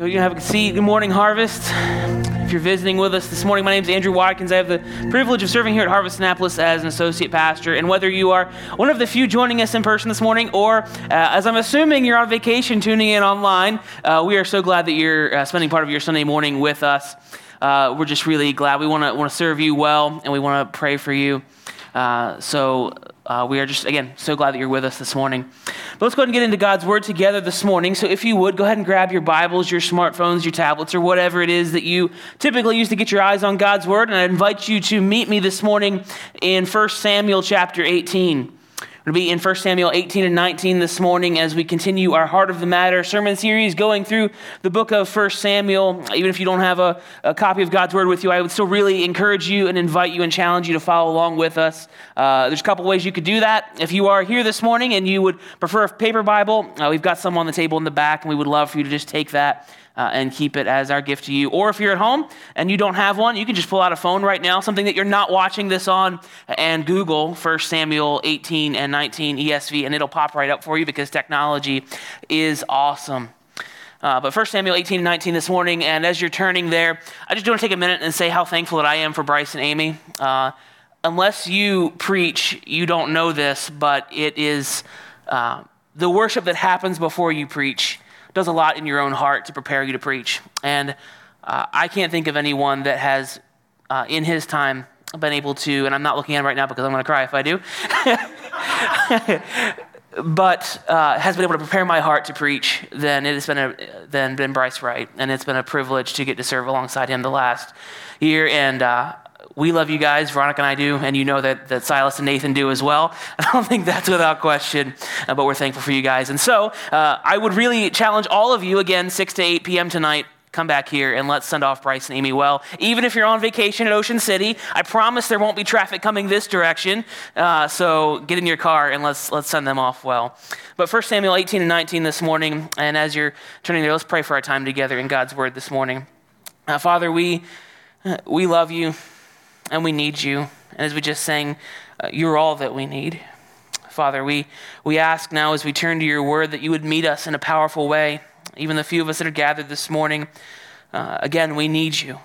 You have a seat. Good morning, Harvest. If you're visiting with us this morning, my name is Andrew Watkins. I have the privilege of serving here at Harvest Annapolis as an associate pastor. And whether you are one of the few joining us in person this morning, or uh, as I'm assuming you're on vacation tuning in online, uh, we are so glad that you're uh, spending part of your Sunday morning with us. Uh, we're just really glad. We want to want to serve you well, and we want to pray for you. Uh, so uh, we are just, again, so glad that you're with us this morning. But let's go ahead and get into God's Word together this morning. So if you would, go ahead and grab your Bibles, your smartphones, your tablets, or whatever it is that you typically use to get your eyes on God's Word. And I invite you to meet me this morning in 1 Samuel chapter 18. We're to be in 1 Samuel 18 and 19 this morning as we continue our Heart of the Matter sermon series going through the book of 1 Samuel. Even if you don't have a, a copy of God's Word with you, I would still really encourage you and invite you and challenge you to follow along with us. Uh, there's a couple ways you could do that. If you are here this morning and you would prefer a paper Bible, uh, we've got some on the table in the back, and we would love for you to just take that uh, and keep it as our gift to you. Or if you're at home and you don't have one, you can just pull out a phone right now, something that you're not watching this on, and Google 1 Samuel 18 and 19 ESV, and it'll pop right up for you because technology is awesome. Uh, but 1 Samuel 18 and 19 this morning, and as you're turning there, I just want to take a minute and say how thankful that I am for Bryce and Amy. Uh, unless you preach, you don't know this, but it is uh, the worship that happens before you preach does a lot in your own heart to prepare you to preach. And uh, I can't think of anyone that has, uh, in his time, been able to, and I'm not looking at him right now because I'm going to cry if I do, but uh, has been able to prepare my heart to preach, then it has been, a, then been Bryce Wright. And it's been a privilege to get to serve alongside him the last year. And uh, we love you guys, Veronica and I do, and you know that, that Silas and Nathan do as well. I don't think that's without question, uh, but we're thankful for you guys. And so uh, I would really challenge all of you, again, 6 to 8 p.m. tonight, come back here and let's send off Bryce and Amy well. Even if you're on vacation at Ocean City, I promise there won't be traffic coming this direction. Uh, so get in your car and let's, let's send them off well. But 1 Samuel 18 and 19 this morning, and as you're turning there, let's pray for our time together in God's Word this morning. Uh, Father, we, uh, we love you and we need you. And as we just sang, uh, you're all that we need. Father, we, we ask now as we turn to your word that you would meet us in a powerful way. Even the few of us that are gathered this morning, uh, again, we need you.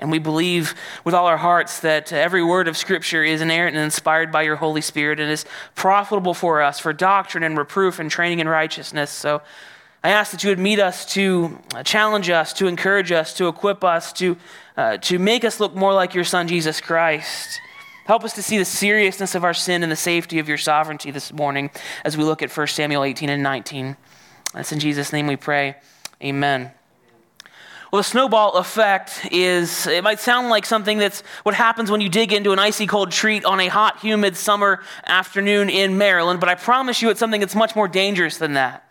And we believe with all our hearts that every word of Scripture is inerrant and inspired by your Holy Spirit and is profitable for us for doctrine and reproof and training in righteousness. So I ask that you would meet us to challenge us, to encourage us, to equip us, to uh, to make us look more like your Son, Jesus Christ. Help us to see the seriousness of our sin and the safety of your sovereignty this morning as we look at 1 Samuel 18 and 19. That's in Jesus' name we pray. Amen. Well, the snowball effect is, it might sound like something that's what happens when you dig into an icy cold treat on a hot, humid summer afternoon in Maryland, but I promise you it's something that's much more dangerous than that.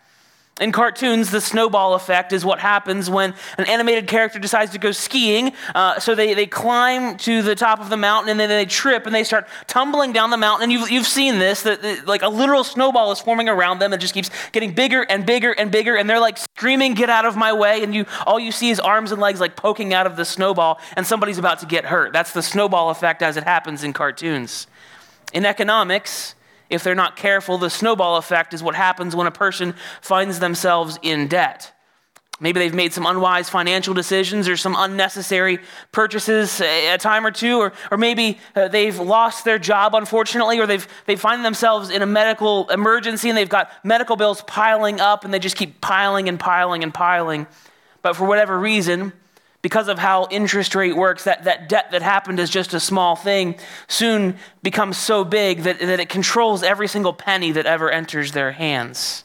In cartoons, the snowball effect is what happens when an animated character decides to go skiing. Uh, so they, they climb to the top of the mountain and then they trip and they start tumbling down the mountain. And you've, you've seen this, that, that like a literal snowball is forming around them and just keeps getting bigger and bigger and bigger. And they're like screaming, get out of my way. And you, all you see is arms and legs like poking out of the snowball and somebody's about to get hurt. That's the snowball effect as it happens in cartoons. In economics, if they're not careful, the snowball effect is what happens when a person finds themselves in debt. Maybe they've made some unwise financial decisions or some unnecessary purchases a time or two, or, or maybe uh, they've lost their job, unfortunately, or they've, they find themselves in a medical emergency and they've got medical bills piling up and they just keep piling and piling and piling. But for whatever reason, because of how interest rate works, that, that debt that happened as just a small thing soon becomes so big that, that it controls every single penny that ever enters their hands.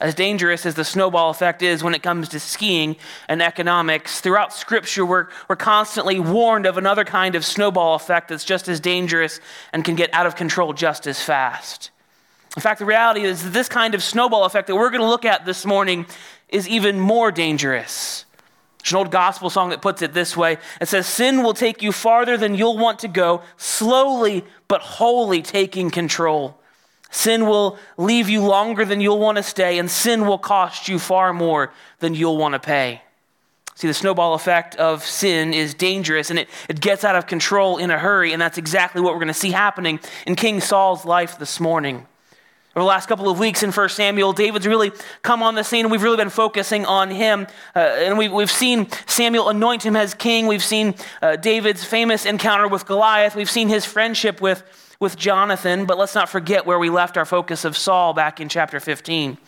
As dangerous as the snowball effect is when it comes to skiing and economics, throughout Scripture, we're, we're constantly warned of another kind of snowball effect that's just as dangerous and can get out of control just as fast. In fact, the reality is that this kind of snowball effect that we're going to look at this morning is even more dangerous. There's an old gospel song that puts it this way it says, Sin will take you farther than you'll want to go, slowly but wholly taking control. Sin will leave you longer than you'll want to stay, and sin will cost you far more than you'll want to pay. See, the snowball effect of sin is dangerous and it, it gets out of control in a hurry, and that's exactly what we're going to see happening in King Saul's life this morning. Over the last couple of weeks in 1 Samuel, David's really come on the scene, and we've really been focusing on him. Uh, and we've, we've seen Samuel anoint him as king. We've seen uh, David's famous encounter with Goliath. We've seen his friendship with, with Jonathan. But let's not forget where we left our focus of Saul back in chapter 15.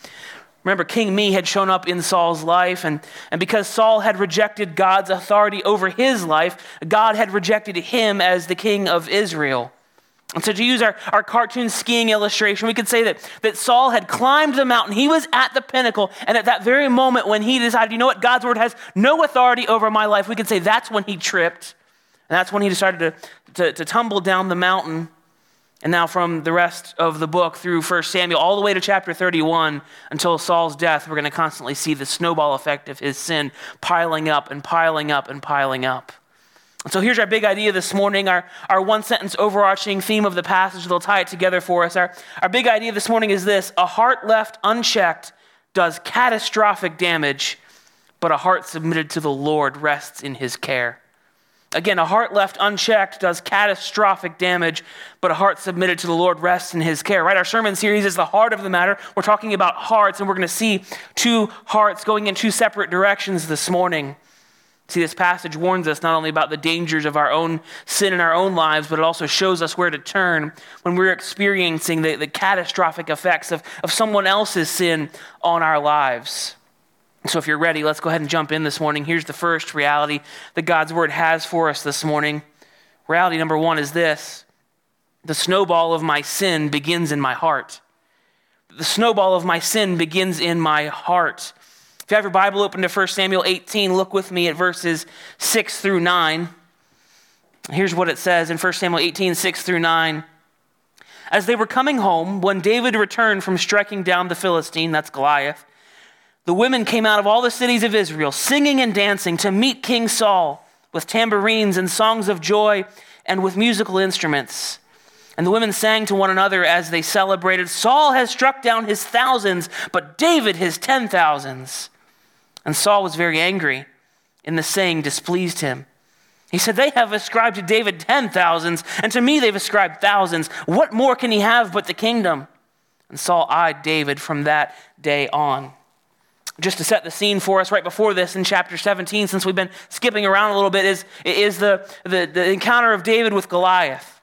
Remember, King Me had shown up in Saul's life, and, and because Saul had rejected God's authority over his life, God had rejected him as the king of Israel. And so, to use our, our cartoon skiing illustration, we could say that, that Saul had climbed the mountain. He was at the pinnacle. And at that very moment, when he decided, you know what, God's word has no authority over my life, we could say that's when he tripped. And that's when he decided to, to, to tumble down the mountain. And now, from the rest of the book through 1 Samuel, all the way to chapter 31, until Saul's death, we're going to constantly see the snowball effect of his sin piling up and piling up and piling up. So here's our big idea this morning, our, our one sentence overarching theme of the passage that'll tie it together for us. Our, our big idea this morning is this a heart left unchecked does catastrophic damage, but a heart submitted to the Lord rests in his care. Again, a heart left unchecked does catastrophic damage, but a heart submitted to the Lord rests in his care. Right? Our sermon series is the heart of the matter. We're talking about hearts, and we're going to see two hearts going in two separate directions this morning. See, this passage warns us not only about the dangers of our own sin in our own lives, but it also shows us where to turn when we're experiencing the, the catastrophic effects of, of someone else's sin on our lives. So, if you're ready, let's go ahead and jump in this morning. Here's the first reality that God's word has for us this morning. Reality number one is this the snowball of my sin begins in my heart. The snowball of my sin begins in my heart. If you have your Bible open to 1 Samuel 18, look with me at verses 6 through 9. Here's what it says in 1 Samuel 18, 6 through 9. As they were coming home, when David returned from striking down the Philistine, that's Goliath, the women came out of all the cities of Israel, singing and dancing to meet King Saul with tambourines and songs of joy and with musical instruments. And the women sang to one another as they celebrated Saul has struck down his thousands, but David his ten thousands. And Saul was very angry, and the saying displeased him. He said, They have ascribed to David ten thousands, and to me they've ascribed thousands. What more can he have but the kingdom? And Saul eyed David from that day on. Just to set the scene for us right before this in chapter 17, since we've been skipping around a little bit, is, is the, the, the encounter of David with Goliath.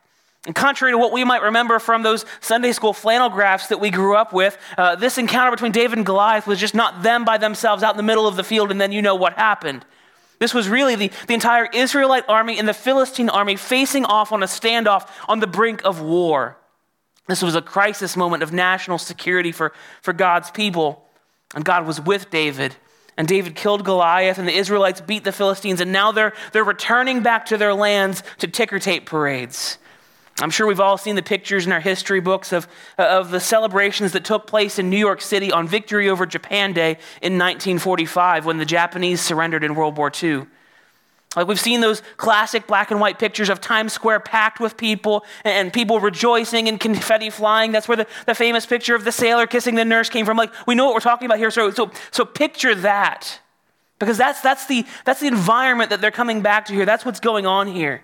And contrary to what we might remember from those Sunday school flannel graphs that we grew up with, uh, this encounter between David and Goliath was just not them by themselves out in the middle of the field, and then you know what happened. This was really the, the entire Israelite army and the Philistine army facing off on a standoff on the brink of war. This was a crisis moment of national security for, for God's people. And God was with David. And David killed Goliath, and the Israelites beat the Philistines, and now they're, they're returning back to their lands to ticker tape parades. I'm sure we've all seen the pictures in our history books of, of the celebrations that took place in New York City on Victory over Japan Day in 1945 when the Japanese surrendered in World War II. Like we've seen those classic black and white pictures of Times Square packed with people and people rejoicing and confetti flying. That's where the, the famous picture of the sailor kissing the nurse came from. Like we know what we're talking about here. So, so, so picture that. Because that's, that's, the, that's the environment that they're coming back to here. That's what's going on here.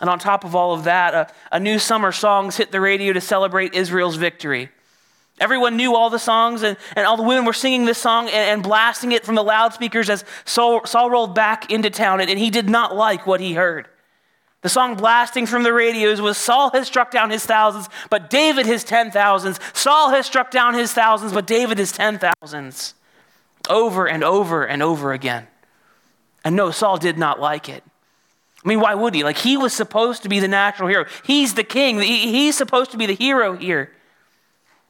And on top of all of that, a, a new summer songs hit the radio to celebrate Israel's victory. Everyone knew all the songs, and, and all the women were singing this song and, and blasting it from the loudspeakers as Saul, Saul rolled back into town, and, and he did not like what he heard. The song blasting from the radios was Saul has struck down his thousands, but David his ten thousands. Saul has struck down his thousands, but David his ten thousands. Over and over and over again. And no, Saul did not like it. I mean, why would he? Like, he was supposed to be the natural hero. He's the king. He's supposed to be the hero here.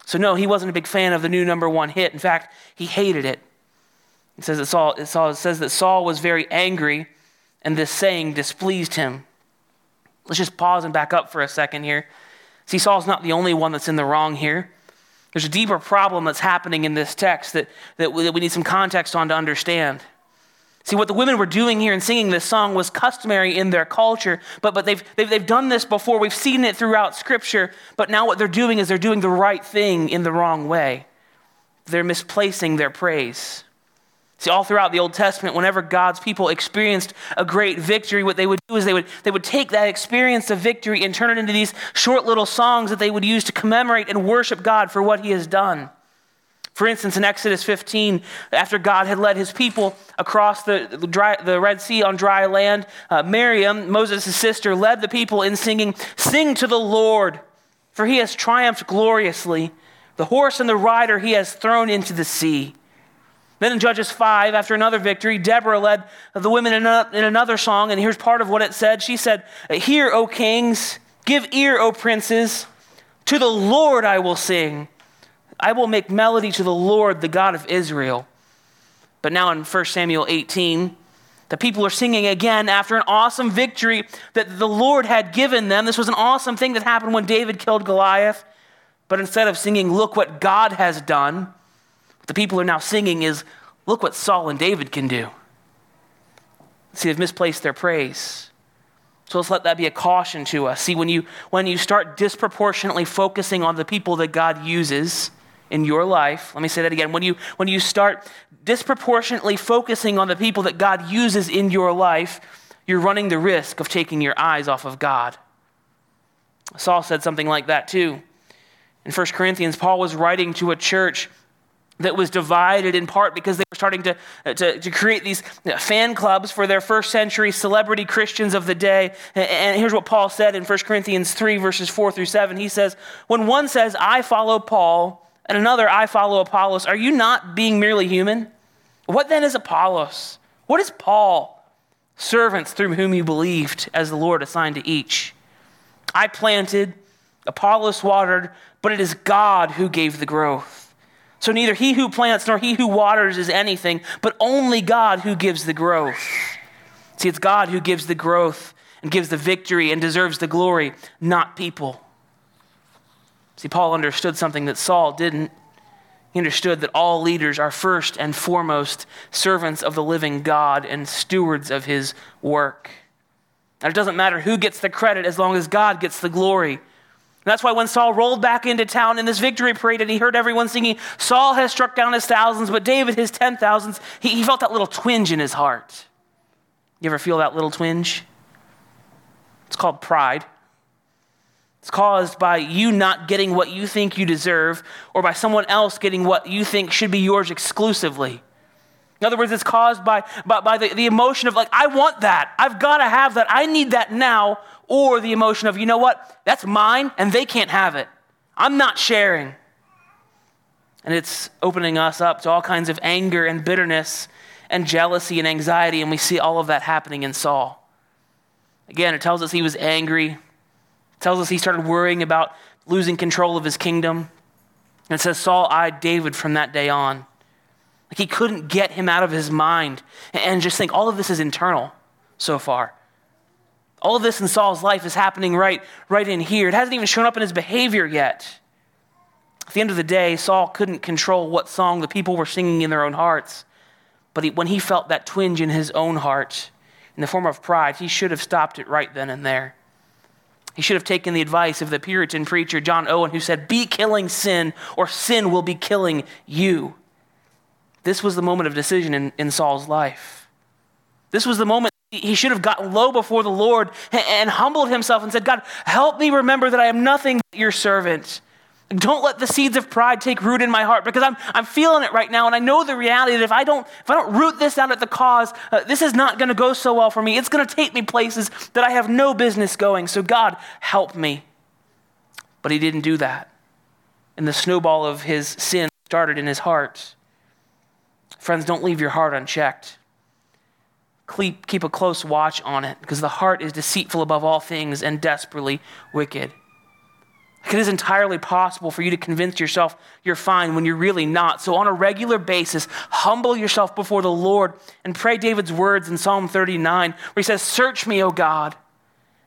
So, no, he wasn't a big fan of the new number one hit. In fact, he hated it. It says that Saul, it says that Saul was very angry, and this saying displeased him. Let's just pause and back up for a second here. See, Saul's not the only one that's in the wrong here. There's a deeper problem that's happening in this text that, that we need some context on to understand. See, what the women were doing here and singing this song was customary in their culture, but, but they've, they've, they've done this before. We've seen it throughout Scripture, but now what they're doing is they're doing the right thing in the wrong way. They're misplacing their praise. See, all throughout the Old Testament, whenever God's people experienced a great victory, what they would do is they would, they would take that experience of victory and turn it into these short little songs that they would use to commemorate and worship God for what he has done. For instance, in Exodus 15, after God had led his people across the, dry, the Red Sea on dry land, uh, Miriam, Moses' sister, led the people in singing, Sing to the Lord, for he has triumphed gloriously. The horse and the rider he has thrown into the sea. Then in Judges 5, after another victory, Deborah led the women in, another song, and here's part of what it said. She said, Hear, O kings, give ear, O princes, to the Lord I will sing. I will make melody to the Lord, the God of Israel. But now in 1 Samuel 18, the people are singing again after an awesome victory that the Lord had given them. This was an awesome thing that happened when David killed Goliath. But instead of singing, Look what God has done, what the people are now singing is, Look what Saul and David can do. See, they've misplaced their praise. So let's let that be a caution to us. See, when you, when you start disproportionately focusing on the people that God uses in your life, let me say that again. When you, when you start disproportionately focusing on the people that God uses in your life, you're running the risk of taking your eyes off of God. Saul said something like that too. In 1 Corinthians, Paul was writing to a church that was divided in part because they were starting to, to, to, create these fan clubs for their first century celebrity Christians of the day. And here's what Paul said in 1 Corinthians 3, verses 4 through 7. He says, When one says, I follow Paul, and another, I follow Apollos, are you not being merely human? What then is Apollos? What is Paul? Servants through whom you believed, as the Lord assigned to each. I planted, Apollos watered, but it is God who gave the growth. So neither he who plants nor he who waters is anything, but only God who gives the growth. See, it's God who gives the growth and gives the victory and deserves the glory, not people. See, Paul understood something that Saul didn't. He understood that all leaders are first and foremost servants of the living God and stewards of his work. And it doesn't matter who gets the credit as long as God gets the glory. And that's why when Saul rolled back into town in this victory parade and he heard everyone singing, Saul has struck down his thousands, but David his ten thousands, he, he felt that little twinge in his heart. You ever feel that little twinge? It's called pride. It's caused by you not getting what you think you deserve or by someone else getting what you think should be yours exclusively. In other words, it's caused by, by, by the, the emotion of, like, I want that. I've got to have that. I need that now or the emotion of, you know what, that's mine and they can't have it. I'm not sharing. And it's opening us up to all kinds of anger and bitterness and jealousy and anxiety, and we see all of that happening in Saul. Again, it tells us he was angry, tells us he started worrying about losing control of his kingdom. And it says Saul eyed David from that day on. Like he couldn't get him out of his mind and just think all of this is internal so far. All of this in Saul's life is happening right, right in here. It hasn't even shown up in his behavior yet. At the end of the day, Saul couldn't control what song the people were singing in their own hearts. But he, when he felt that twinge in his own heart, in the form of pride, he should have stopped it right then and there. He should have taken the advice of the Puritan preacher John Owen, who said, Be killing sin, or sin will be killing you. This was the moment of decision in, in Saul's life. This was the moment he should have gotten low before the Lord and humbled himself and said, God, help me remember that I am nothing but your servant. Don't let the seeds of pride take root in my heart because I'm, I'm feeling it right now. And I know the reality that if I don't, if I don't root this out at the cause, uh, this is not going to go so well for me. It's going to take me places that I have no business going. So, God, help me. But he didn't do that. And the snowball of his sin started in his heart. Friends, don't leave your heart unchecked keep a close watch on it because the heart is deceitful above all things and desperately wicked. It is entirely possible for you to convince yourself you're fine when you're really not. So, on a regular basis, humble yourself before the Lord and pray David's words in Psalm 39, where he says, Search me, O God,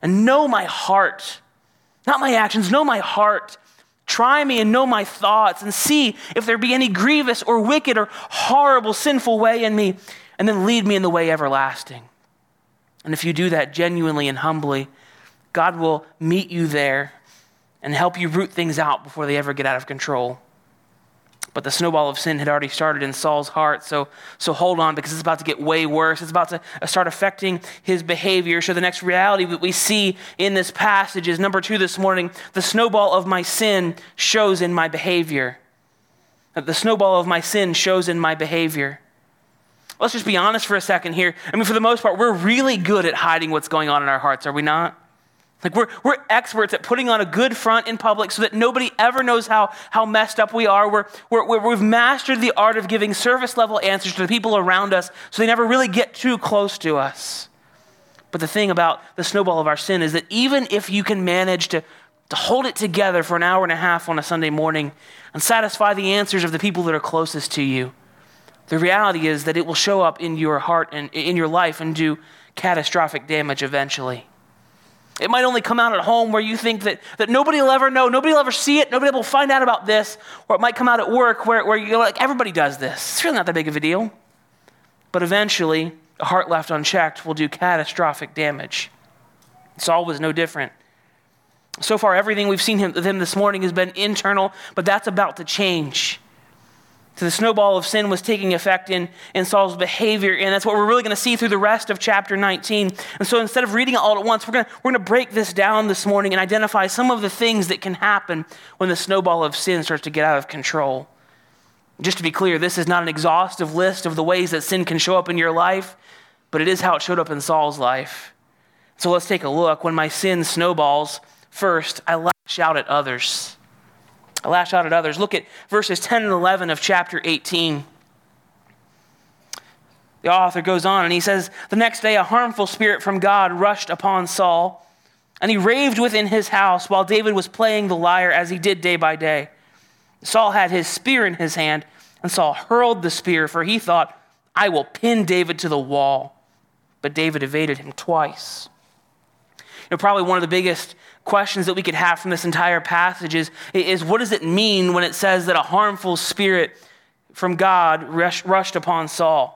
and know my heart. Not my actions, know my heart. Try me and know my thoughts, and see if there be any grievous or wicked or horrible, sinful way in me, and then lead me in the way everlasting. And if you do that genuinely and humbly, God will meet you there and help you root things out before they ever get out of control. But the snowball of sin had already started in Saul's heart. So, so hold on because it's about to get way worse. It's about to uh, start affecting his behavior. So the next reality that we see in this passage is number two this morning the snowball of my sin shows in my behavior. The snowball of my sin shows in my behavior. Let's just be honest for a second here. I mean, for the most part, we're really good at hiding what's going on in our hearts, are we not? Like, we're, we're experts at putting on a good front in public so that nobody ever knows how, how messed up we are. We're, we're, we've mastered the art of giving service level answers to the people around us so they never really get too close to us. But the thing about the snowball of our sin is that even if you can manage to, to hold it together for an hour and a half on a Sunday morning and satisfy the answers of the people that are closest to you, the reality is that it will show up in your heart and in your life and do catastrophic damage eventually. It might only come out at home where you think that, that nobody will ever know, nobody will ever see it, nobody will find out about this, or it might come out at work where, where you're like, everybody does this. It's really not that big of a deal. But eventually, a heart left unchecked will do catastrophic damage. Saul was no different. So far, everything we've seen him, with him this morning has been internal, but that's about to change. So the snowball of sin was taking effect in, in Saul's behavior, and that's what we're really going to see through the rest of chapter 19. And so instead of reading it all at once, we're going we're to break this down this morning and identify some of the things that can happen when the snowball of sin starts to get out of control. Just to be clear, this is not an exhaustive list of the ways that sin can show up in your life, but it is how it showed up in Saul's life. So let's take a look. When my sin snowballs, first, I lash out at others. I lash out at others. Look at verses 10 and 11 of chapter 18. The author goes on and he says, The next day, a harmful spirit from God rushed upon Saul, and he raved within his house while David was playing the lyre as he did day by day. Saul had his spear in his hand, and Saul hurled the spear, for he thought, I will pin David to the wall. But David evaded him twice. You know, probably one of the biggest questions that we could have from this entire passage is, is what does it mean when it says that a harmful spirit from God rushed, rushed upon Saul?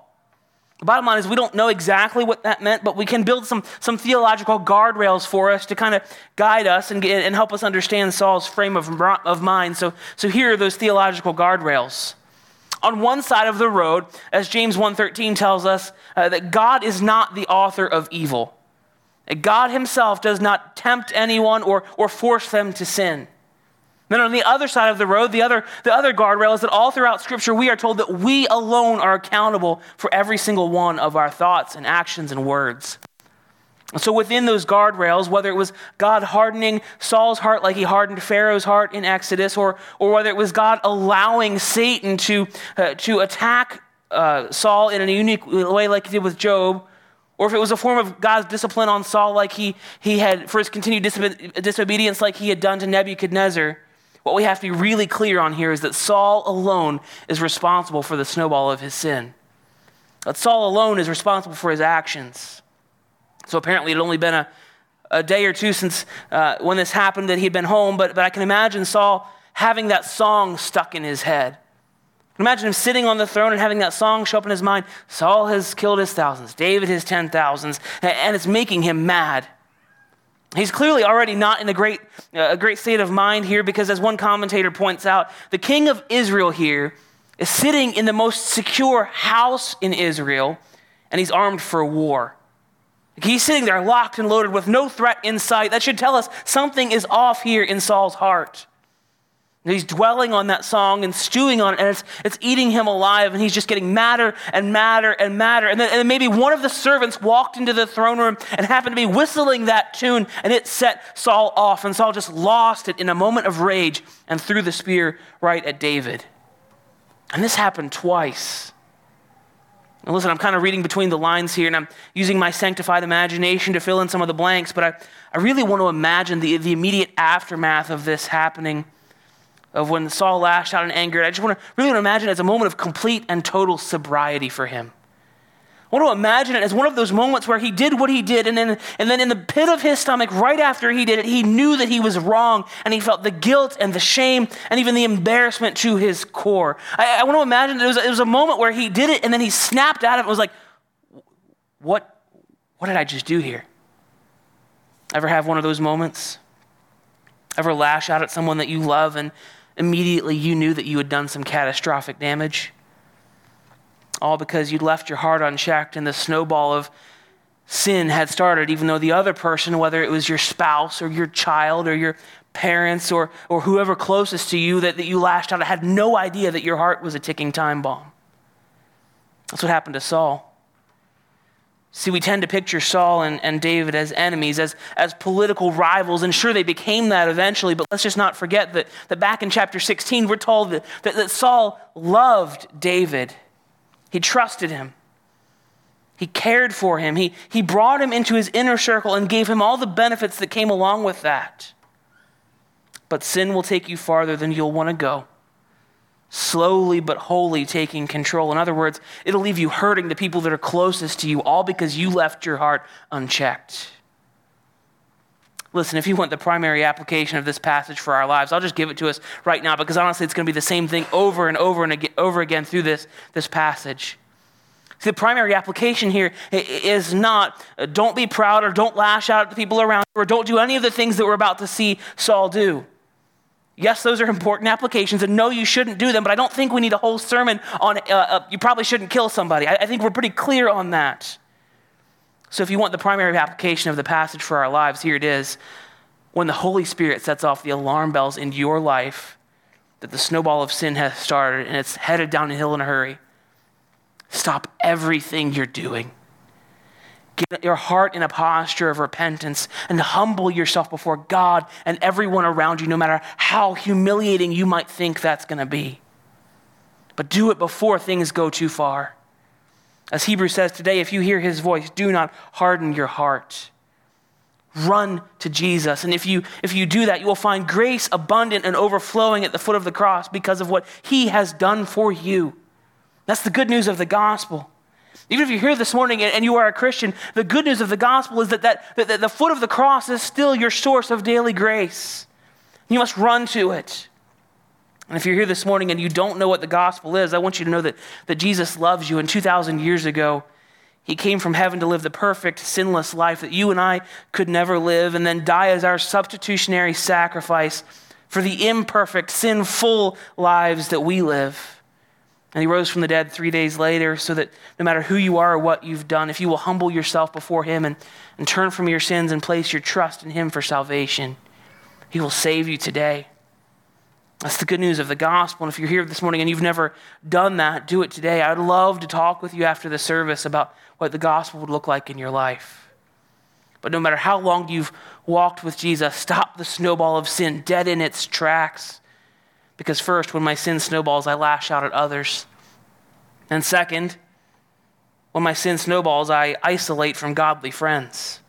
The bottom line is we don't know exactly what that meant, but we can build some, some theological guardrails for us to kind of guide us and, and help us understand Saul's frame of, of mind. So, so here are those theological guardrails. On one side of the road, as James 1.13 tells us, uh, that God is not the author of evil. God himself does not tempt anyone or, or force them to sin. Then on the other side of the road, the other, the other guardrail is that all throughout Scripture, we are told that we alone are accountable for every single one of our thoughts and actions and words. And so within those guardrails, whether it was God hardening Saul's heart like he hardened Pharaoh's heart in Exodus, or, or whether it was God allowing Satan to, uh, to attack uh, Saul in a unique way like he did with Job, or if it was a form of God's discipline on Saul, like he, he had for his continued disobedience, like he had done to Nebuchadnezzar, what we have to be really clear on here is that Saul alone is responsible for the snowball of his sin. That Saul alone is responsible for his actions. So apparently, it had only been a, a day or two since uh, when this happened that he'd been home, but, but I can imagine Saul having that song stuck in his head. Imagine him sitting on the throne and having that song show up in his mind. Saul has killed his thousands, David his ten thousands, and it's making him mad. He's clearly already not in a great, uh, a great state of mind here because, as one commentator points out, the king of Israel here is sitting in the most secure house in Israel, and he's armed for war. He's sitting there locked and loaded with no threat in sight. That should tell us something is off here in Saul's heart. He's dwelling on that song and stewing on it, and it's, it's eating him alive, and he's just getting madder and madder and madder. And then, and then maybe one of the servants walked into the throne room and happened to be whistling that tune, and it set Saul off, and Saul just lost it in a moment of rage and threw the spear right at David. And this happened twice. Now, listen, I'm kind of reading between the lines here, and I'm using my sanctified imagination to fill in some of the blanks, but I, I really want to imagine the, the immediate aftermath of this happening of when Saul lashed out in anger. I just want to really imagine it as a moment of complete and total sobriety for him. I want to imagine it as one of those moments where he did what he did, and then, and then in the pit of his stomach, right after he did it, he knew that he was wrong, and he felt the guilt and the shame and even the embarrassment to his core. I, I want to imagine it was, it was a moment where he did it, and then he snapped out of it and was like, what, what did I just do here? Ever have one of those moments? Ever lash out at someone that you love and immediately you knew that you had done some catastrophic damage? All because you'd left your heart unchecked and the snowball of sin had started, even though the other person, whether it was your spouse or your child or your parents or, or whoever closest to you that, that you lashed out, at, had no idea that your heart was a ticking time bomb. That's what happened to Saul. See, we tend to picture Saul and, and David as enemies, as, as political rivals, and sure, they became that eventually, but let's just not forget that, that back in chapter 16, we're told that, that, that Saul loved David. He trusted him, he cared for him, he, he brought him into his inner circle and gave him all the benefits that came along with that. But sin will take you farther than you'll want to go slowly but wholly taking control. In other words, it'll leave you hurting the people that are closest to you, all because you left your heart unchecked. Listen, if you want the primary application of this passage for our lives, I'll just give it to us right now because honestly, it's going to be the same thing over and over and again, over again through this, this passage. See, the primary application here is not uh, don't be proud or don't lash out at the people around you or don't do any of the things that we're about to see Saul do. Yes, those are important applications, and no, you shouldn't do them, but I don't think we need a whole sermon on uh, uh, you probably shouldn't kill somebody. I, I think we're pretty clear on that. So, if you want the primary application of the passage for our lives, here it is. When the Holy Spirit sets off the alarm bells in your life that the snowball of sin has started and it's headed down a hill in a hurry, stop everything you're doing Get your heart in a posture of repentance and humble yourself before God and everyone around you, no matter how humiliating you might think that's going to be. But do it before things go too far. As Hebrews says today, if you hear his voice, do not harden your heart. Run to Jesus. And if you, if you do that, you will find grace abundant and overflowing at the foot of the cross because of what he has done for you. That's the good news of the gospel. Even if you're here this morning and you are a Christian, the good news of the gospel is that, that, that the foot of the cross is still your source of daily grace. You must run to it. And if you're here this morning and you don't know what the gospel is, I want you to know that, that Jesus loves you. And 2,000 years ago, he came from heaven to live the perfect, sinless life that you and I could never live, and then die as our substitutionary sacrifice for the imperfect, sinful lives that we live. And he rose from the dead three days later, so that no matter who you are or what you've done, if you will humble yourself before him and, and turn from your sins and place your trust in him for salvation, he will save you today. That's the good news of the gospel. And if you're here this morning and you've never done that, do it today. I'd love to talk with you after the service about what the gospel would look like in your life. But no matter how long you've walked with Jesus, stop the snowball of sin dead in its tracks. Because, first, when my sin snowballs, I lash out at others. And second, when my sin snowballs, I isolate from godly friends.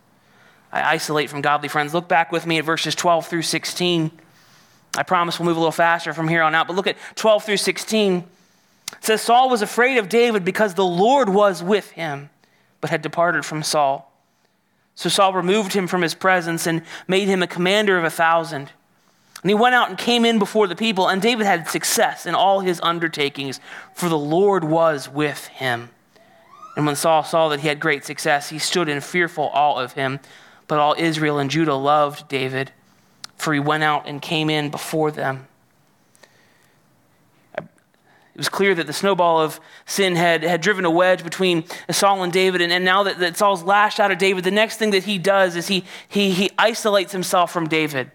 I isolate from godly friends. Look back with me at verses 12 through 16. I promise we'll move a little faster from here on out, but look at 12 through 16. It says Saul was afraid of David because the Lord was with him, but had departed from Saul. So Saul removed him from his presence and made him a commander of a thousand. And he went out and came in before the people, and David had success in all his undertakings, for the Lord was with him. And when Saul saw that he had great success, he stood in fearful awe of him. But all Israel and Judah loved David, for he went out and came in before them. It was clear that the snowball of sin had, had driven a wedge between Saul and David. And, and now that, that Saul's lashed out at David, the next thing that he does is he, he, he isolates himself from David.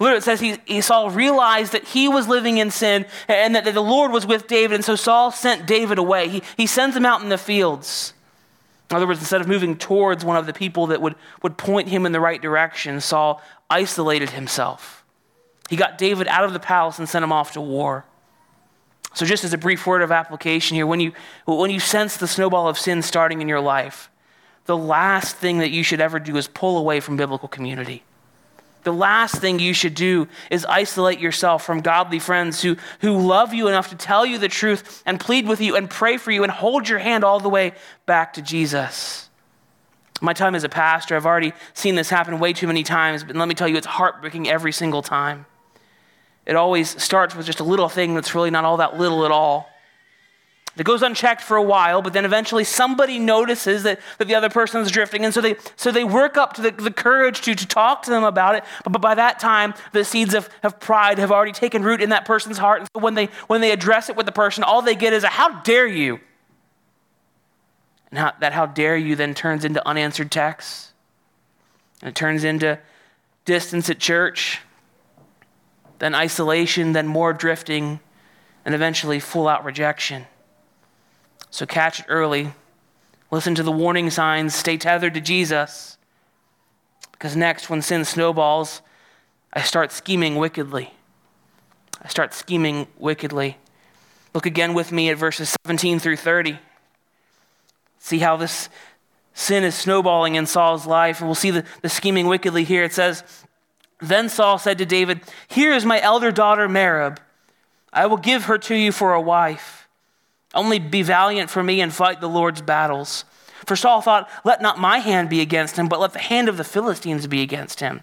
Literally, it says he, Saul realized that he was living in sin and that, that the Lord was with David. And so Saul sent David away. He, he sends him out in the fields. In other words, instead of moving towards one of the people that would, would point him in the right direction, Saul isolated himself. He got David out of the palace and sent him off to war. So, just as a brief word of application here, when you, when you sense the snowball of sin starting in your life, the last thing that you should ever do is pull away from biblical community. The last thing you should do is isolate yourself from godly friends who, who love you enough to tell you the truth and plead with you and pray for you and hold your hand all the way back to Jesus. My time as a pastor, I've already seen this happen way too many times, but let me tell you, it's heartbreaking every single time. It always starts with just a little thing that's really not all that little at all. It goes unchecked for a while, but then eventually somebody notices that, that the other person is drifting. And so they, so they work up to the, the courage to, to talk to them about it. But, but by that time, the seeds of, of pride have already taken root in that person's heart. And so when they, when they address it with the person, all they get is a how dare you? And how, that how dare you then turns into unanswered texts. And it turns into distance at church, then isolation, then more drifting, and eventually full out rejection. So catch it early. Listen to the warning signs. Stay tethered to Jesus. Because next, when sin snowballs, I start scheming wickedly. I start scheming wickedly. Look again with me at verses 17 through 30. See how this sin is snowballing in Saul's life. And we'll see the, the scheming wickedly here. It says, Then Saul said to David, Here is my elder daughter Merab. I will give her to you for a wife. Only be valiant for me and fight the Lord's battles. For Saul thought, Let not my hand be against him, but let the hand of the Philistines be against him.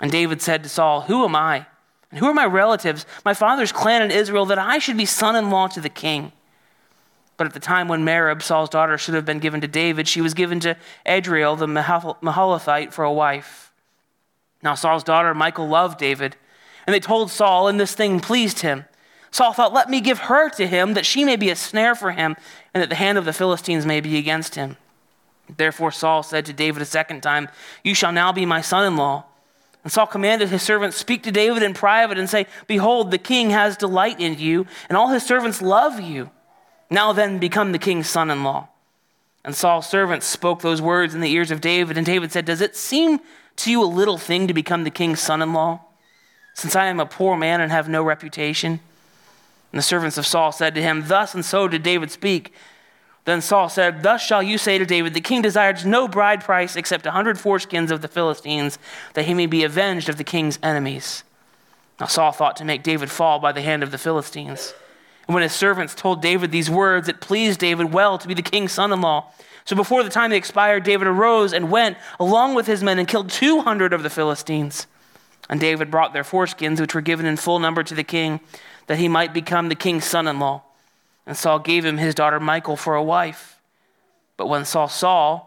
And David said to Saul, Who am I? And who are my relatives, my father's clan in Israel, that I should be son in law to the king? But at the time when Merab, Saul's daughter, should have been given to David, she was given to Adriel, the Meholathite, for a wife. Now Saul's daughter, Michal, loved David. And they told Saul, and this thing pleased him. Saul thought, Let me give her to him, that she may be a snare for him, and that the hand of the Philistines may be against him. Therefore Saul said to David a second time, You shall now be my son in law. And Saul commanded his servants, Speak to David in private and say, Behold, the king has delight in you, and all his servants love you. Now then, become the king's son in law. And Saul's servants spoke those words in the ears of David, and David said, Does it seem to you a little thing to become the king's son in law, since I am a poor man and have no reputation? And the servants of Saul said to him, Thus and so did David speak. Then Saul said, Thus shall you say to David, The king desires no bride price except a hundred foreskins of the Philistines, that he may be avenged of the king's enemies. Now Saul thought to make David fall by the hand of the Philistines. And when his servants told David these words, it pleased David well to be the king's son in law. So before the time they expired, David arose and went along with his men and killed 200 of the Philistines. And David brought their foreskins, which were given in full number to the king that he might become the king's son in law. And Saul gave him his daughter Michal for a wife. But when Saul saw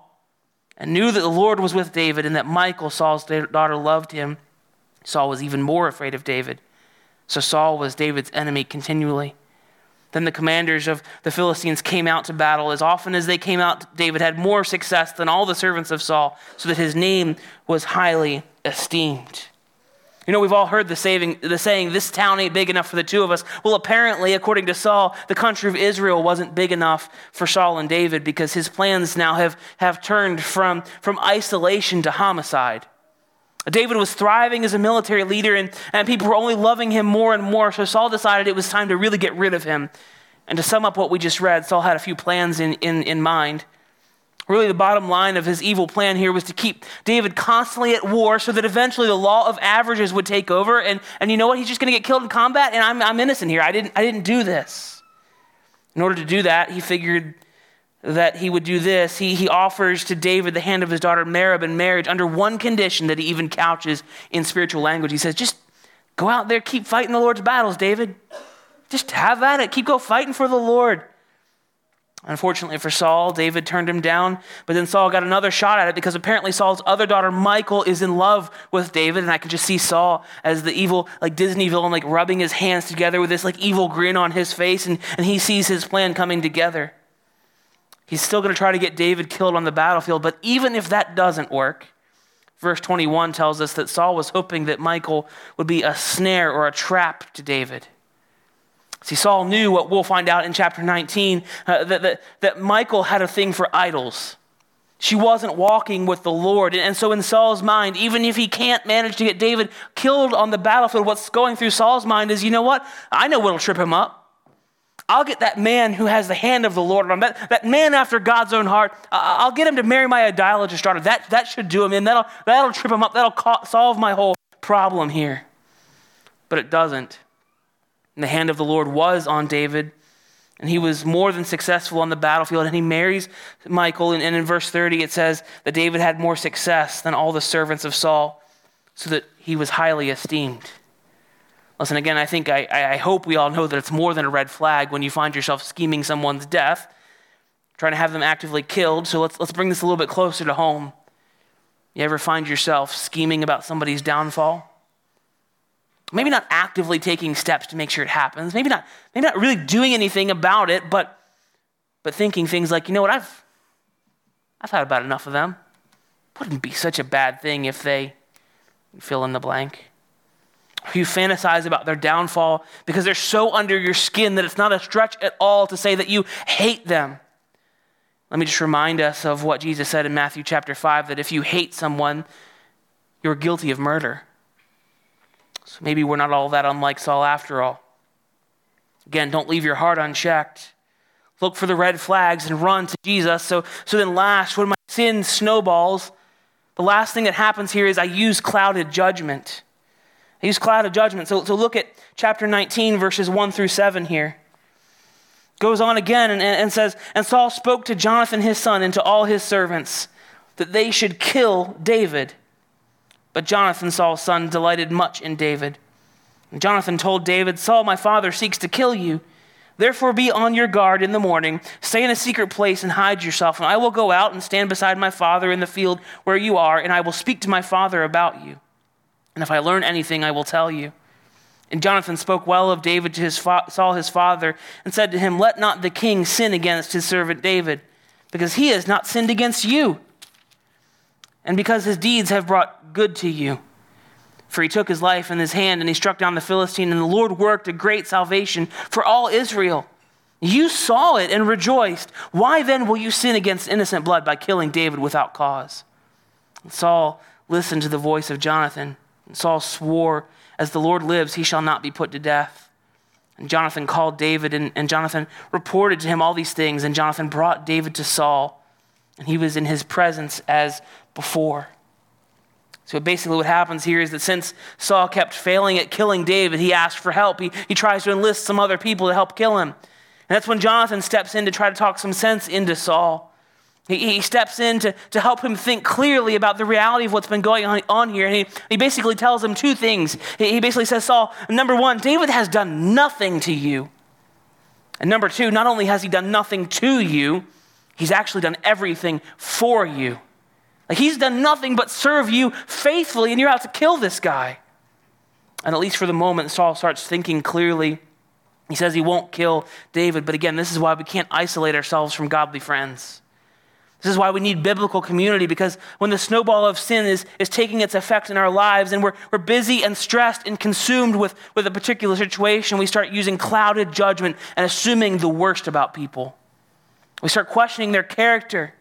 and knew that the Lord was with David and that Michal, Saul's daughter, loved him, Saul was even more afraid of David. So Saul was David's enemy continually. Then the commanders of the Philistines came out to battle. As often as they came out, David had more success than all the servants of Saul, so that his name was highly esteemed. You know, we've all heard the, saving, the saying, this town ain't big enough for the two of us. Well, apparently, according to Saul, the country of Israel wasn't big enough for Saul and David because his plans now have, have turned from, from isolation to homicide. David was thriving as a military leader, and, and people were only loving him more and more. So Saul decided it was time to really get rid of him. And to sum up what we just read, Saul had a few plans in, in, in mind. Really, the bottom line of his evil plan here was to keep David constantly at war so that eventually the law of averages would take over. And, and you know what? He's just going to get killed in combat, and I'm, I'm innocent here. I didn't, I didn't do this. In order to do that, he figured that he would do this. He, he offers to David the hand of his daughter Merab in marriage under one condition that he even couches in spiritual language. He says, Just go out there, keep fighting the Lord's battles, David. Just have at it. Keep go fighting for the Lord. Unfortunately for Saul, David turned him down, but then Saul got another shot at it because apparently Saul's other daughter, Michal, is in love with David. And I can just see Saul as the evil, like Disney villain, like rubbing his hands together with this like evil grin on his face, and, and he sees his plan coming together. He's still going to try to get David killed on the battlefield, but even if that doesn't work, verse 21 tells us that Saul was hoping that Michal would be a snare or a trap to David. See, Saul knew what we'll find out in chapter 19 uh, that, that, that Michal had a thing for idols. She wasn't walking with the Lord. And so, in Saul's mind, even if he can't manage to get David killed on the battlefield, what's going through Saul's mind is you know what? I know what'll trip him up. I'll get that man who has the hand of the Lord on that, that man after God's own heart. I'll get him to marry my idolatrous daughter. That, that should do him in. That'll, that'll trip him up. That'll solve my whole problem here. But it doesn't. And the hand of the Lord was on David, and he was more than successful on the battlefield. And he marries Michal. And, and in verse 30, it says that David had more success than all the servants of Saul, so that he was highly esteemed. Listen, again, I think I, I hope we all know that it's more than a red flag when you find yourself scheming someone's death, trying to have them actively killed. So let's, let's bring this a little bit closer to home. You ever find yourself scheming about somebody's downfall? Maybe not actively taking steps to make sure it happens. Maybe not, maybe not really doing anything about it, but, but thinking things like, you know what, I've, I've had about enough of them. Wouldn't be such a bad thing if they fill in the blank. If you fantasize about their downfall because they're so under your skin that it's not a stretch at all to say that you hate them. Let me just remind us of what Jesus said in Matthew chapter 5 that if you hate someone, you're guilty of murder. Maybe we're not all that unlike Saul after all. Again, don't leave your heart unchecked. Look for the red flags and run to Jesus. So, so then, last, when my sin snowballs, the last thing that happens here is I use clouded judgment. I use clouded judgment. So, so look at chapter 19, verses 1 through 7 here. Goes on again and, and says, And Saul spoke to Jonathan his son and to all his servants that they should kill David. But Jonathan, Saul's son, delighted much in David. And Jonathan told David, Saul, my father, seeks to kill you. Therefore, be on your guard in the morning. Stay in a secret place and hide yourself. And I will go out and stand beside my father in the field where you are, and I will speak to my father about you. And if I learn anything, I will tell you. And Jonathan spoke well of David to his fa- Saul his father, and said to him, Let not the king sin against his servant David, because he has not sinned against you and because his deeds have brought good to you. For he took his life in his hand and he struck down the Philistine, and the Lord worked a great salvation for all Israel. You saw it and rejoiced. Why then will you sin against innocent blood by killing David without cause? And Saul listened to the voice of Jonathan. And Saul swore, As the Lord lives, he shall not be put to death. And Jonathan called David, and, and Jonathan reported to him all these things. And Jonathan brought David to Saul, and he was in his presence as before. So basically, what happens here is that since Saul kept failing at killing David, he asked for help. He, he tries to enlist some other people to help kill him. And that's when Jonathan steps in to try to talk some sense into Saul. He, he steps in to, to help him think clearly about the reality of what's been going on, on here. And he, he basically tells him two things. He, he basically says, Saul, number one, David has done nothing to you. And number two, not only has he done nothing to you, he's actually done everything for you. Like he's done nothing but serve you faithfully, and you're out to kill this guy. And at least for the moment, Saul starts thinking clearly. He says he won't kill David, but again, this is why we can't isolate ourselves from godly friends. This is why we need biblical community because when the snowball of sin is, is taking its effect in our lives and we're, we're busy and stressed and consumed with, with a particular situation, we start using clouded judgment and assuming the worst about people. We start questioning their character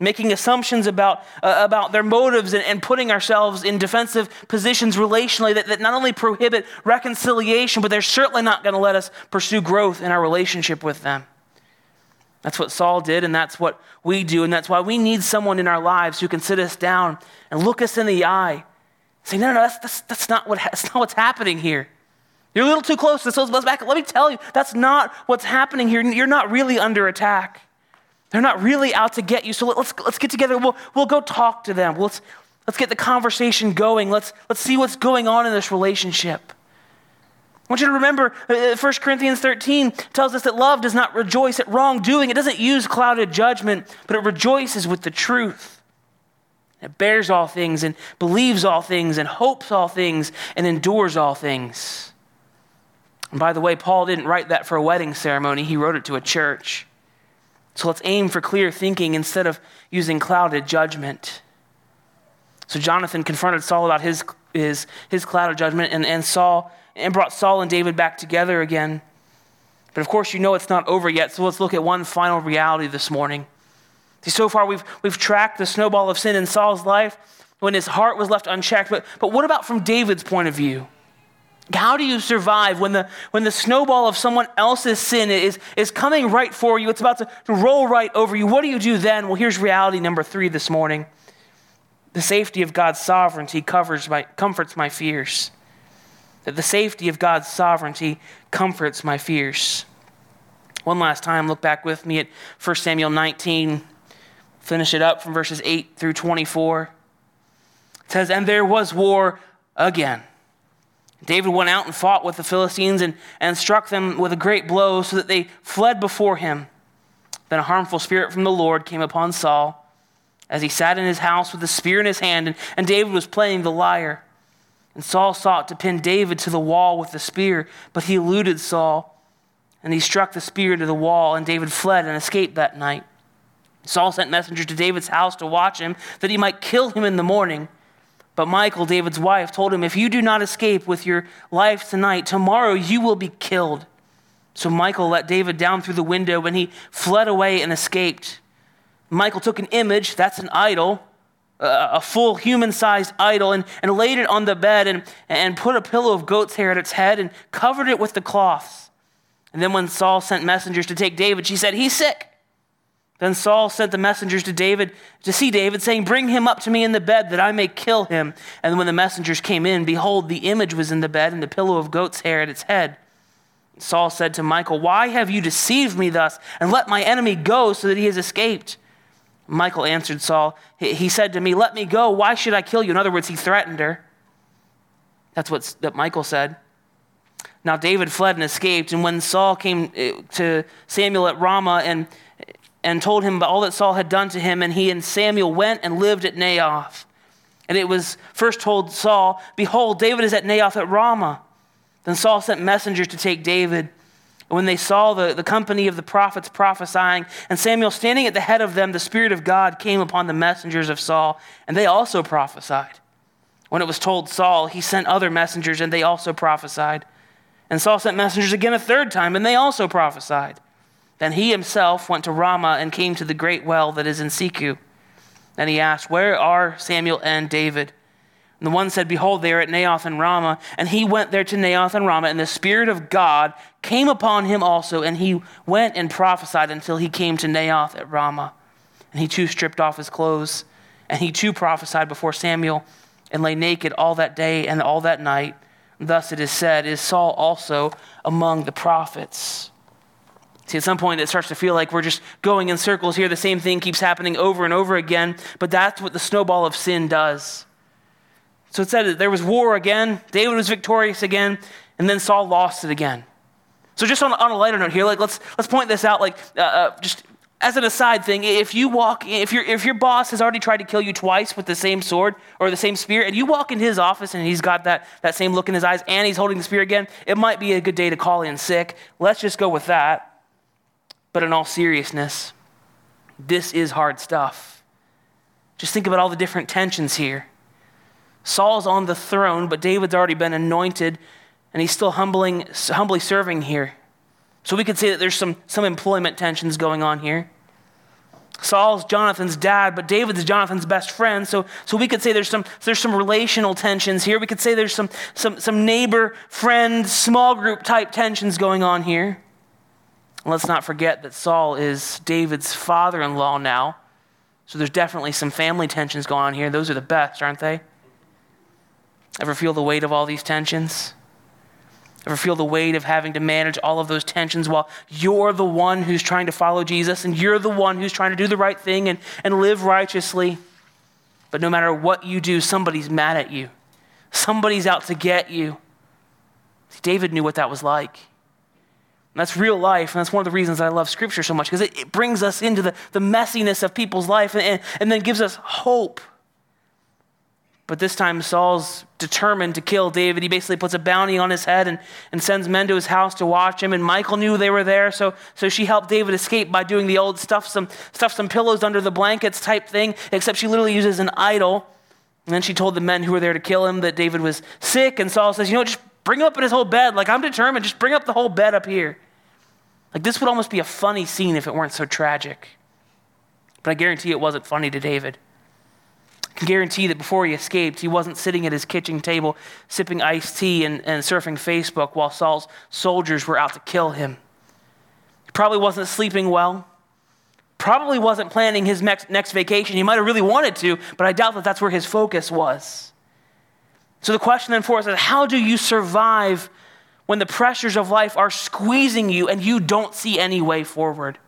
making assumptions about, uh, about their motives and, and, putting ourselves in defensive positions relationally that, that not only prohibit reconciliation, but they're certainly not going to let us pursue growth in our relationship with them. That's what Saul did, and that's what we do, and that's why we need someone in our lives who can sit us down and look us in the eye. Say, no, no, that's, that's, that's, not, what, that's not what's happening here. You're a little too close to this. Let's back. Let me tell you, that's not what's happening here. You're not really under attack. They're not really out to get you. So let's, let's get together. We'll, we'll go talk to them. Let's, let's get the conversation going. Let's, let's see what's going on in this relationship. I want you to remember uh, 1 uh, Corinthians 13 tells us that love does not rejoice at wrongdoing. It doesn't use clouded judgment, but it rejoices with the truth. It bears all things and believes all things and hopes all things and endures all things. And by the way, Paul didn't write that for a wedding ceremony, he wrote it to a church. So let's aim for clear thinking instead of using clouded judgment. So Jonathan confronted Saul about his, his, his clouded judgment and, and Saul and brought Saul and David back together again. But of course, you know it's not over yet, so let's look at one final reality this morning. See, so far we've, we've tracked the snowball of sin in Saul's life when his heart was left unchecked. But, but what about from David's point of view? How do you survive when the, when the snowball of someone else's sin is, is coming right for you? It's about to, to roll right over you. What do you do then? Well, here's reality number three this morning the safety of God's sovereignty covers my, comforts my fears. That the safety of God's sovereignty comforts my fears. One last time, look back with me at 1 Samuel 19. Finish it up from verses 8 through 24. It says, And there was war again. David went out and fought with the Philistines and, and struck them with a great blow so that they fled before him. Then a harmful spirit from the Lord came upon Saul as he sat in his house with a spear in his hand, and, and David was playing the lyre. And Saul sought to pin David to the wall with the spear, but he eluded Saul, and he struck the spear to the wall, and David fled and escaped that night. Saul sent messengers to David's house to watch him, that he might kill him in the morning. But Michal, David's wife, told him, If you do not escape with your life tonight, tomorrow you will be killed. So Michal let David down through the window, and he fled away and escaped. Michal took an image, that's an idol, a full human sized idol, and, and laid it on the bed and, and put a pillow of goat's hair at its head and covered it with the cloths. And then when Saul sent messengers to take David, she said, He's sick. Then Saul sent the messengers to David to see David, saying, Bring him up to me in the bed that I may kill him. And when the messengers came in, behold, the image was in the bed and the pillow of goat's hair at its head. Saul said to Michal, Why have you deceived me thus and let my enemy go so that he has escaped? Michal answered Saul, He said to me, Let me go. Why should I kill you? In other words, he threatened her. That's what that Michal said. Now David fled and escaped. And when Saul came eh, to Samuel at Ramah and, and told him about all that Saul had done to him, and he and Samuel went and lived at Naioth. And it was first told Saul, Behold, David is at Naioth at Ramah. Then Saul sent messengers to take David. And When they saw the, the company of the prophets prophesying, and Samuel standing at the head of them, the Spirit of God came upon the messengers of Saul, and they also prophesied. When it was told Saul, he sent other messengers, and they also prophesied. And Saul sent messengers again a third time, and they also prophesied. Then he himself went to Ramah and came to the great well that is in Secu. And he asked, Where are Samuel and David? And the one said, Behold, they are at Naioth and Ramah. And he went there to Naioth and Ramah, and the Spirit of God came upon him also, and he went and prophesied until he came to Naioth at Ramah. And he too stripped off his clothes, and he too prophesied before Samuel, and lay naked all that day and all that night. Thus it is said, Is Saul also among the prophets? See, at some point it starts to feel like we're just going in circles here. The same thing keeps happening over and over again, but that's what the snowball of sin does. So it said that there was war again, David was victorious again, and then Saul lost it again. So just on, on a lighter note here, like let's let's point this out, like uh, uh, just as an aside thing, if you walk, if your if your boss has already tried to kill you twice with the same sword or the same spear, and you walk in his office and he's got that that same look in his eyes, and he's holding the spear again, it might be a good day to call in sick. Let's just go with that. But in all seriousness, this is hard stuff. Just think about all the different tensions here. Saul's on the throne, but David's already been anointed, and he's still humbling, humbly serving here. So we could say that there's some, some employment tensions going on here. Saul's Jonathan's dad, but David's Jonathan's best friend. So, so we could say there's some, there's some relational tensions here. We could say there's some, some, some neighbor, friend, small group type tensions going on here. Let's not forget that Saul is David's father in law now. So there's definitely some family tensions going on here. Those are the best, aren't they? Ever feel the weight of all these tensions? Ever feel the weight of having to manage all of those tensions while you're the one who's trying to follow Jesus and you're the one who's trying to do the right thing and, and live righteously? But no matter what you do, somebody's mad at you. Somebody's out to get you. See, David knew what that was like. And that's real life, and that's one of the reasons I love Scripture so much, because it, it, brings us into the, the messiness of people's life and, and, and then gives us hope. But this time, Saul's determined to kill David. He basically puts a bounty on his head and, and sends men to his house to watch him. And Michal knew they were there, so, so she helped David escape by doing the old stuff some, stuff some pillows under the blankets type thing, except she literally uses an idol. And then she told the men who were there to kill him that David was sick. And Saul says, You know, just bring him up in his whole bed. Like, I'm determined. Just bring up the whole bed up here. Like, this would almost be a funny scene if it weren't so tragic. But I guarantee it wasn't funny to David I can guarantee that before he escaped, he wasn't sitting at his kitchen table sipping iced tea and, and surfing Facebook while Saul's soldiers were out to kill him. He probably wasn't sleeping well. Probably wasn't planning his next, next vacation. He might have really wanted to, but I doubt that that's where his focus was. So the question then for us is how do you survive when the pressures of life are squeezing you and you don't see any way forward?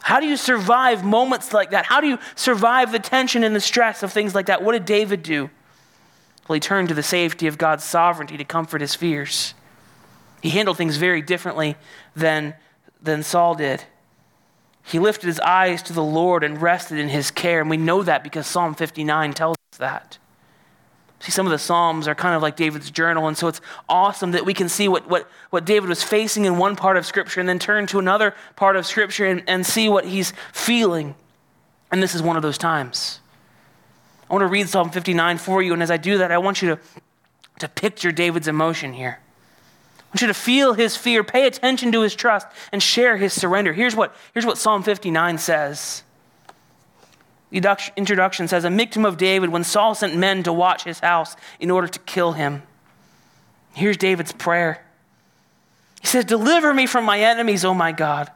How do you survive moments like that? How do you survive the tension and the stress of things like that? What did David do? Well, he turned to the safety of God's sovereignty to comfort his fears. He handled things very differently than, than Saul did. He lifted his eyes to the Lord and rested in his care. And we know that because Psalm 59 tells us that. See, some of the Psalms are kind of like David's journal, and so it's awesome that we can see what, what, what David was facing in one part of Scripture and then turn to another part of Scripture and, and see what he's feeling. And this is one of those times. I want to read Psalm 59 for you, and as I do that, I want you to, to picture David's emotion here. I want you to feel his fear, pay attention to his trust, and share his surrender. Here's what, here's what Psalm 59 says introduction says, A Michtam of David when Saul sent men to watch his house in order to kill him. Here's David's prayer. He says, Deliver me from my enemies, O my God.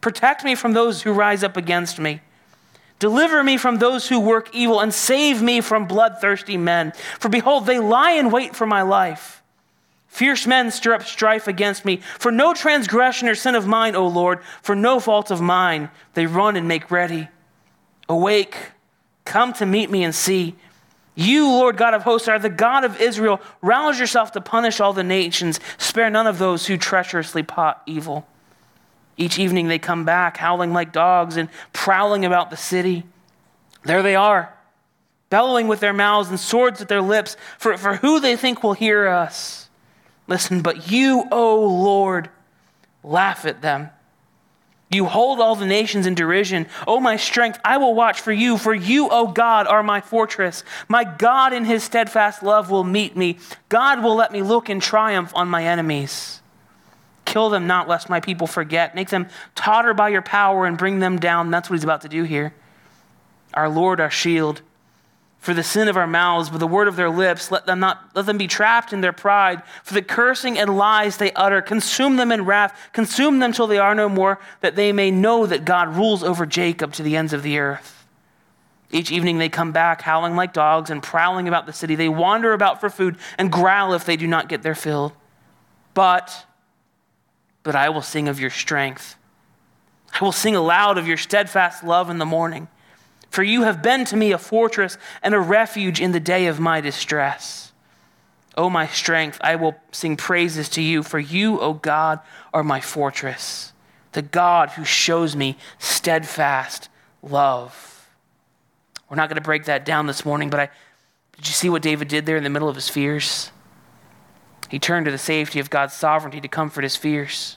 Protect me from those who rise up against me. Deliver me from those who work evil, and save me from bloodthirsty men. For behold, they lie in wait for my life. Fierce men stir up strife against me. For no transgression or sin of mine, O Lord, for no fault of mine, they run and make ready. Awake, come to meet me and see. You, Lord God of hosts, are the God of Israel. Rouse yourself to punish all the nations. Spare none of those who treacherously plot evil. Each evening they come back, howling like dogs and prowling about the city. There they are, bellowing with their mouths and swords at their lips, for, for who they think will hear us. Listen, but you, O Lord, laugh at them. You hold all the nations in derision. O my strength, I will watch for you, for you, O God, are my fortress. My God in his steadfast love will meet me. God will let me look in triumph on my enemies. Kill them not, lest my people forget. Make them totter by your power and bring them down. That's what he's about to do here. Our Lord, our shield for the sin of our mouths, but the word of their lips. Let them not let them be trapped in their pride. For the cursing and lies they utter, consume them in wrath, consume them till they are no more, that they may know that God rules over Jacob to the ends of the earth. Each evening they come back, howling like dogs and prowling about the city. They wander about for food and growl if they do not get their fill. But, but I will sing of your strength. I will sing aloud of your steadfast love in the morning. For you have been to me a fortress and a refuge in the day of my distress. O my strength, I will sing praises to you, for you, O God, are my fortress, the God who shows me steadfast love. We're not going to break that down this morning, but I, did you see what David did there in the middle of his fears? He turned to the safety of God's sovereignty to comfort his fears.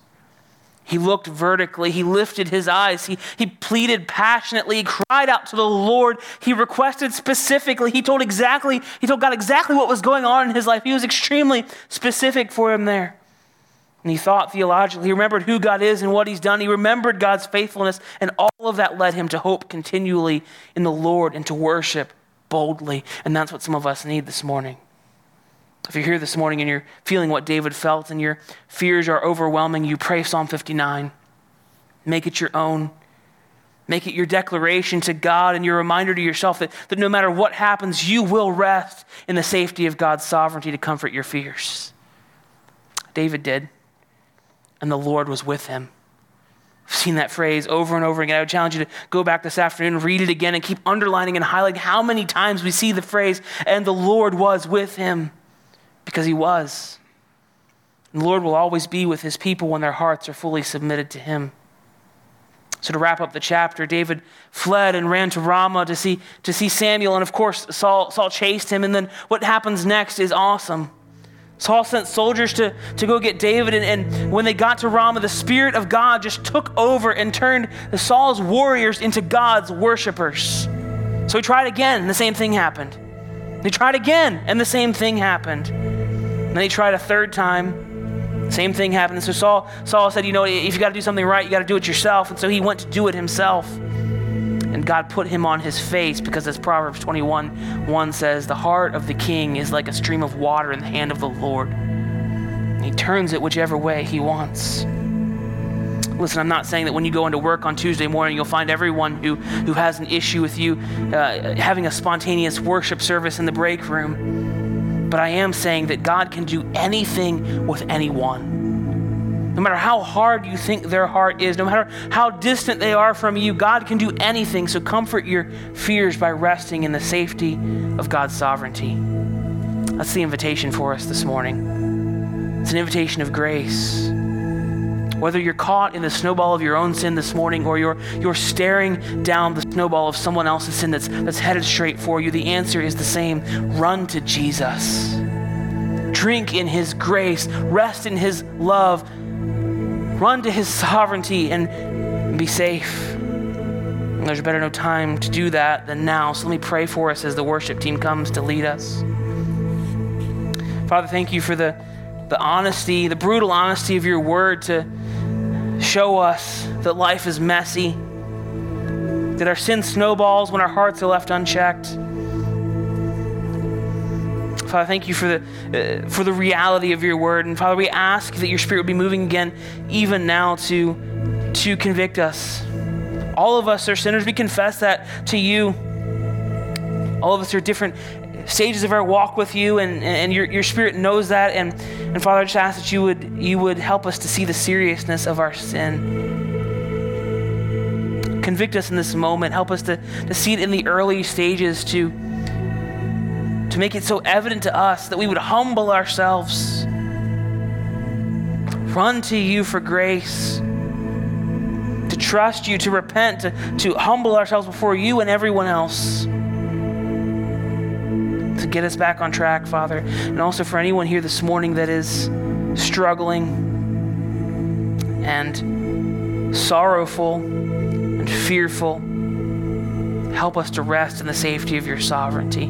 He looked vertically. He lifted his eyes. He, he pleaded passionately. He cried out to the Lord. He requested specifically. He told exactly, he told God exactly what was going on in his life. He was extremely specific for him there. And he thought theologically. He remembered who God is and what he's done. He remembered God's faithfulness. And all of that led him to hope continually in the Lord and to worship boldly. And that's what some of us need this morning. If you're here this morning and you're feeling what David felt and your fears are overwhelming, you pray Psalm 59. Make it your own. Make it your declaration to God and your reminder to yourself that, that no matter what happens, you will rest in the safety of God's sovereignty to comfort your fears. David did, and the Lord was with him. I've seen that phrase over and over again. I would challenge you to go back this afternoon, read it again, and keep underlining and highlighting how many times we see the phrase, and the Lord was with him because he was. And the Lord will always be with his people when their hearts are fully submitted to him. So, to wrap up the chapter, David fled and ran to Ramah to see, to see Samuel. And of course, Saul, Saul chased him. And then what happens next is awesome. Saul sent soldiers to, to go get David. And, and when they got to Ramah, the Spirit of God just took over and turned Saul's warriors into God's worshipers. So he tried again, and the same thing happened. He tried again, and the same thing happened. And then he tried a third time. Same thing happened. So Saul, Saul said, You know, if you got to do something right, you got to do it yourself. And so he went to do it himself. And God put him on his face because, as Proverbs 21 1 says, the heart of the king is like a stream of water in the hand of the Lord. And he turns it whichever way he wants. Listen, I'm not saying that when you go into work on Tuesday morning, you'll find everyone who, who has an issue with you uh, having a spontaneous worship service in the break room. But I am saying that God can do anything with anyone. No matter how hard you think their heart is, no matter how distant they are from you, God can do anything. So comfort your fears by resting in the safety of God's sovereignty. That's the invitation for us this morning. It's an invitation of grace. Whether you're caught in the snowball of your own sin this morning or you're, you're staring down the snowball of someone else's sin that's, that's headed straight for you, the answer is the same run to Jesus. Drink in his grace, rest in his love, run to his sovereignty, and be safe. And there's better no time to do that than now. So let me pray for us as the worship team comes to lead us. Father, thank you for the, the honesty, the brutal honesty of your word to show us that life is messy, that our sin snowballs when our hearts are left unchecked. Father, thank you for the, uh, for the reality of your word. And Father, we ask that your spirit would be moving again, even now, to, to convict us. All of us are sinners. We confess that to you. All of us are different stages of our walk with you, and, and your, your spirit knows that. And, and Father, I just ask that you would, you would help us to see the seriousness of our sin. Convict us in this moment. Help us to, to see it in the early stages, to, to make it so evident to us that we would humble ourselves, run to you for grace to trust you, to repent, to, to humble ourselves before you and everyone else get us back on track, Father. And also for anyone here this morning that is struggling and sorrowful and fearful, help us to rest in the safety of your sovereignty.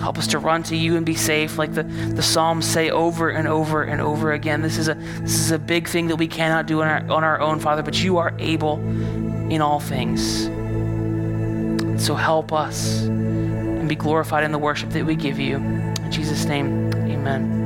Help us to run to you and be safe, like the, the Psalms say over and over and over again. This is a this is a big thing that we cannot do on our, on our own, Father, but you are able in all things. So help us and be glorified in the worship that we give you. In Jesus' name, amen.